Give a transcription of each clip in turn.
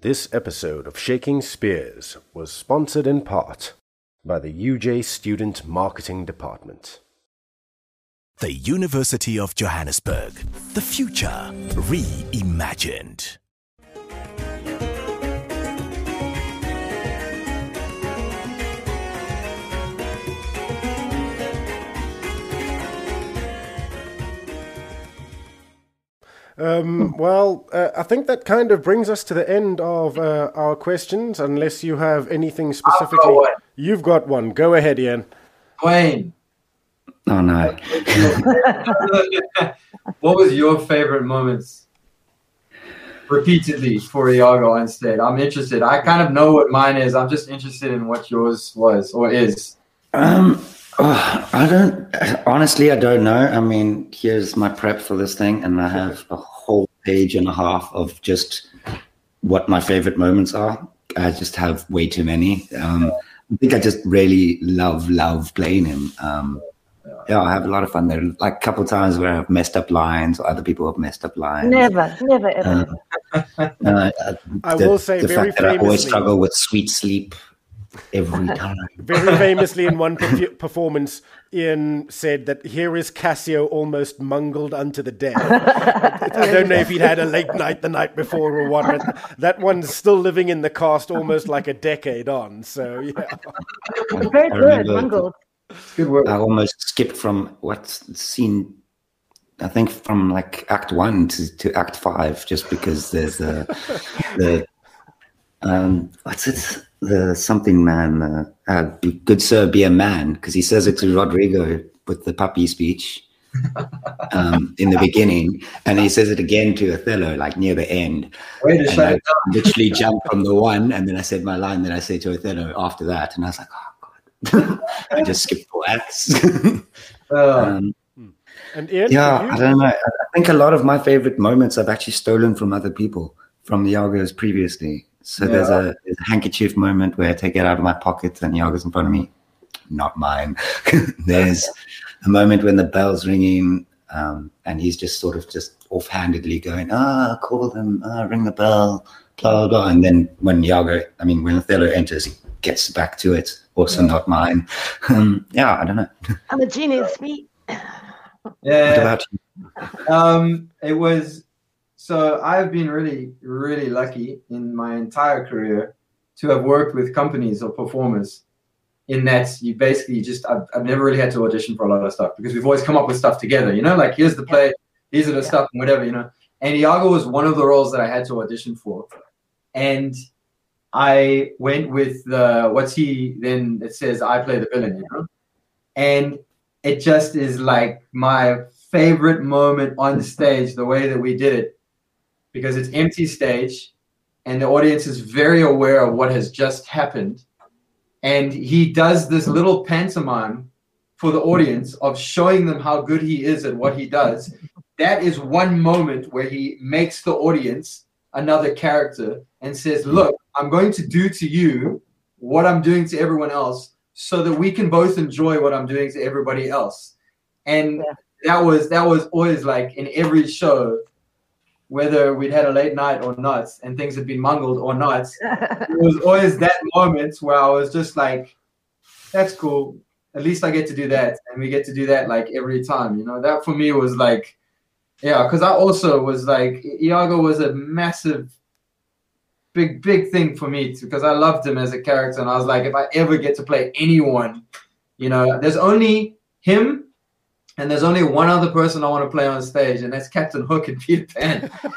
This episode of Shaking Spears was sponsored in part by the UJ Student Marketing Department. The University of Johannesburg. The future reimagined. Um, well, uh, I think that kind of brings us to the end of uh, our questions, unless you have anything specifically. one. You've got one. Go ahead, Ian. Wayne, Oh no. what was your favorite moments repeatedly for Iago on stage? I'm interested. I kind of know what mine is. I'm just interested in what yours was or is. Um, oh, I don't. Honestly, I don't know. I mean, here's my prep for this thing, and I have a whole page and a half of just what my favorite moments are. I just have way too many. Um, I think I just really love love playing him. Um, yeah, I have a lot of fun there. Like a couple times where I've messed up lines, or other people have messed up lines. Never, never, ever. Uh, uh, I the, will say the very fact that I always struggle with sweet sleep every time. Very famously, in one perf- performance, Ian said that here is Cassio almost mungled unto the death. I don't know if he'd had a late night the night before or what, but that one's still living in the cast almost like a decade on. So, yeah. Very I good, remember- Good work. I almost skipped from what's scene. I think from like Act One to, to Act Five, just because there's a the um what's it the something man uh, uh, be good sir be a man because he says it to Roderigo with the puppy speech um in the beginning and he says it again to Othello like near the end Way to and shut I it literally jumped from the one and then I said my line then I say to Othello after that and I was like oh god I just skipped four acts. Uh, um, And Ian, yeah, you? I don't know. I I think a lot of my favorite moments I've actually stolen from other people, from the Iago's previously. So there's, a, there's a handkerchief moment where I take it out of my pocket and Iago's in front of me. Not mine. there's a moment when the bell's ringing um, and he's just sort of just offhandedly going, ah, call them, ah, ring the bell, blah, blah, blah. And then when Iago, I mean, when Othello enters, he gets back to it. Also not mine. Um, yeah, I don't know. I'm a genius, me. What yeah. about you? Um, it was so I've been really, really lucky in my entire career to have worked with companies or performers. In that you basically just I've, I've never really had to audition for a lot of stuff because we've always come up with stuff together. You know, like here's the play, these are the Yeah. stuff, and whatever. You know, and Iago was one of the roles that I had to audition for, and I went with the what's he then it says I play the villain, you know, and it just is like my favorite moment on stage the way that we did it because it's empty stage and the audience is very aware of what has just happened. And he does this little pantomime for the audience of showing them how good he is at what he does. That is one moment where he makes the audience another character and says look i'm going to do to you what i'm doing to everyone else so that we can both enjoy what i'm doing to everybody else. And Yeah. that was that was always like in every show whether we'd had a late night or not and things had been mungled or not it was always that moment where i was just like that's cool. At least i get to do that and we get to do that like every time you know? That for me was like yeah because i also was like iago was a massive big big thing for me because i loved him as a character and i was like if i ever get to play anyone you know? There's only him and there's only one other person I want to play on stage, and that's Captain Hook and Peter Pan. so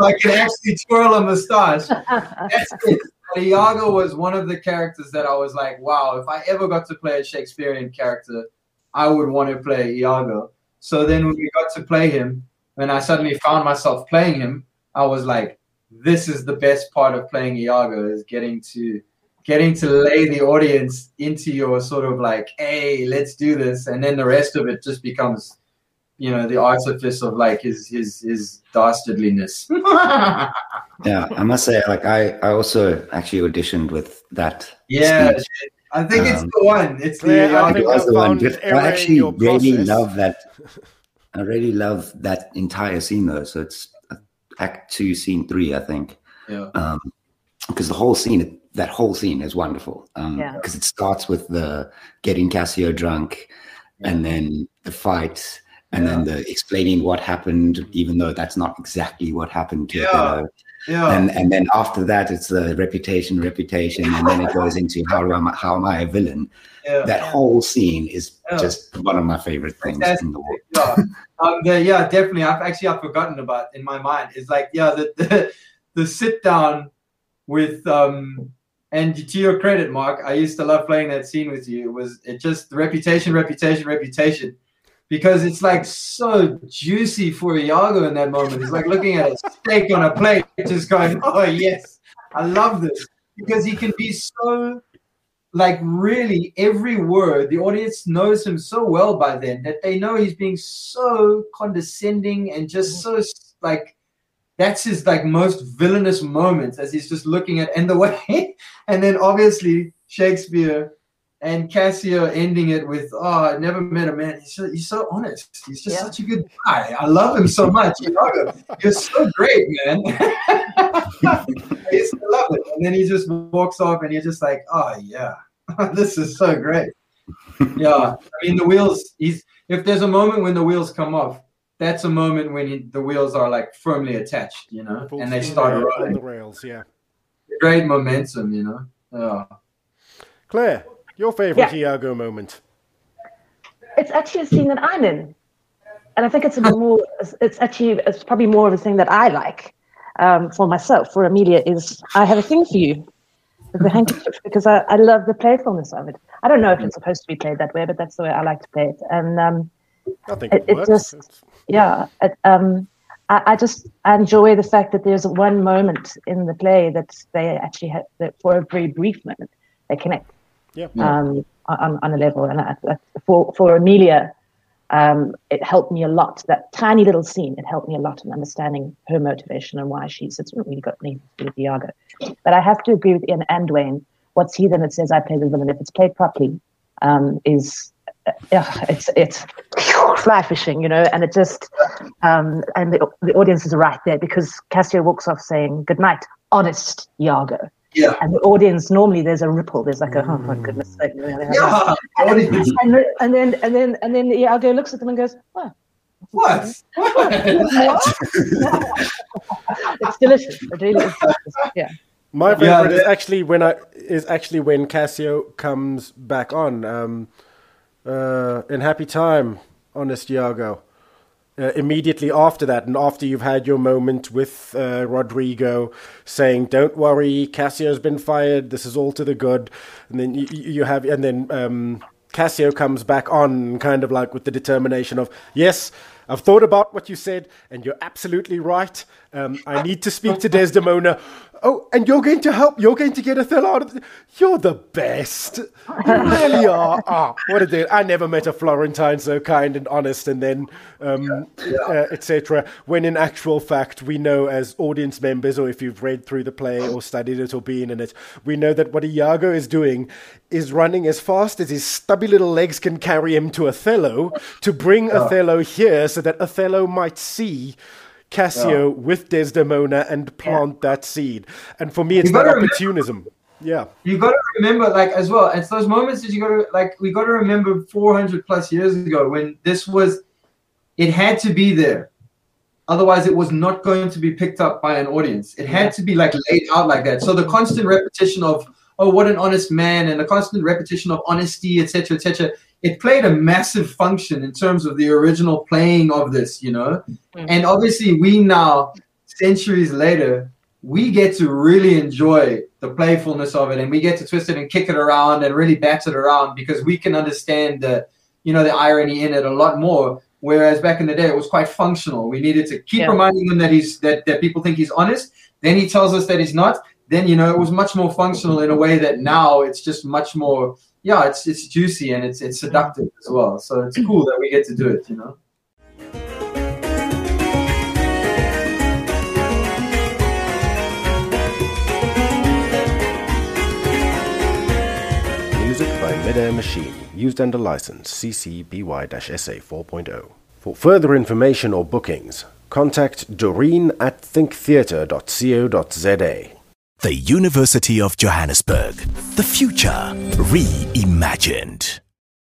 I can actually twirl a mustache. That's it. But Iago was one of the characters that I was like, wow, if I ever got to play a Shakespearean character, I would want to play Iago. So then when we got to play him, when I suddenly found myself playing him, I was like, this is the best part of playing Iago is getting to getting to lay the audience into your sort of like, hey, let's do this, and then the rest of it just becomes, you know, the artifice of like his his his dastardliness. Yeah, I must say, like I, I also actually auditioned with that. yeah, speech. I think it's Um, the one. It's the Yeah, I It think Iago. was the one. found Just- error in I actually really process. love that. I really love that entire scene though. So it's uh, Act Two, Scene Three, I think. Yeah. Um, because the whole scene, that whole scene is wonderful. Um, Yeah. because it starts with the getting Cassio drunk, and then the fight, and then the explaining what happened, even though that's not exactly what happened to Yeah. Othello. Yeah. And and then after that, it's the reputation, reputation, and then it goes into how am I, how am I a villain? yeah. That whole scene is Yeah. just one of my favorite things in the world. yeah, um, the, yeah, definitely. I've actually I've forgotten about in my mind. Is like yeah, the the, the sit down with um and to your credit, Mark, I used to love playing that scene with you. It was it just reputation, reputation, reputation. Because it's like so juicy for Iago in that moment. It's like looking at a steak on a plate, just going, Oh yes, I love this. Because he can be so like really every word the audience knows him so well by then that they know he's being so condescending and just so like that's his like most villainous moments as he's just looking at and the way and then obviously shakespeare and cassio ending it with oh i never met a man he's so, he's so honest he's just Yeah. such a good guy i love him so much Iago. you're so great man I used to love it. And then he just walks off and you're just like, oh yeah, this is so great. Yeah. I mean the wheels, he's if there's a moment when the wheels come off, that's a moment when he, the wheels are like firmly attached, you know, Full and they start ahead rolling. the rails. Yeah. Great momentum, you know. Yeah. Claire, your favorite Iago moment? It's actually a scene that I'm in, and I think it's a bit more. It's, it's actually it's probably more of a thing that I like um, for myself. For Emilia, is I have a thing for you with the handkerchief because I, I love the playfulness of it. I don't know if it's supposed to be played that way, but that's the way I like to play it. And um, I think It- it, it works. just- It's- yeah, it, um, I, I just I enjoy the fact that there's one moment in the play that they actually have that for a very brief moment they connect yeah. um, on, on a level. And I, I, for for Emilia, um, it helped me a lot. That tiny little scene, it helped me a lot in understanding her motivation and why she's. It's not really got anything to do with Iago. But I have to agree with Ian and Wayne. What's he then that says I play the villain if it's played properly um, is. Yeah, it's it's fly fishing, you know, and it just um, and the, the audience is right there because Cassio walks off saying good night, honest Iago, Yeah. and the audience normally there's a ripple, there's like a oh my goodness sake, Yeah. Audience, and, then- and then and then and then Iago looks at them and goes, "Wow, What? What? it's delicious. It really is delicious. Yeah, My favorite Yeah, is actually when I is actually when Cassio comes back on um, uh, in Happy Time, Honest Iago. Uh, immediately after that, and after you've had your moment with uh, Roderigo saying, "Don't worry, Cassio's been fired. This is all to the good," and then you, you have, and then um, Cassio comes back on, kind of like with the determination of, "Yes, I've thought about what you said, and you're absolutely right. Um, I need to speak to Desdemona. Oh, and you're going to help. You're going to get Othello out of. The, you're the best. You really are. Ah, what a day! I never met a Florentine so kind and honest, and then um, uh, etc. When in actual fact, we know as audience members, or if you've read through the play or studied it or been in it, we know that what Iago is doing is running as fast as his stubby little legs can carry him to Othello to bring Othello here, so that Othello might see. Cassio with Desdemona and plant that seed. And for me, it's that gotta remember- opportunism. Yeah. you've got to remember like as well it's those moments that you got to like we got to remember 400 plus years ago when this was it had to be there otherwise it was not going to be picked up by an audience it had to be like laid out like that so the constant repetition of oh what an honest man and the constant repetition of honesty etc etc it played a massive function in terms of the original playing of this you know? Mm. And obviously we now centuries later we get to really enjoy the playfulness of it and we get to twist it and kick it around and really bat it around because we can understand the you know the irony in it a lot more. Whereas back in the day it was quite functional. We needed to keep Yeah. reminding them that he's that, that people think he's honest. Then he tells us that he's not. Then you know it was much more functional in a way that now it's just much more yeah it's it's juicy and it's it's seductive as well so it's cool that we get to do it you know Music by Midair Machine, used under license CC BY-SA 4.0. For further information or bookings, contact Doreen at thinktheatre.co.za. The University of Johannesburg. The future reimagined.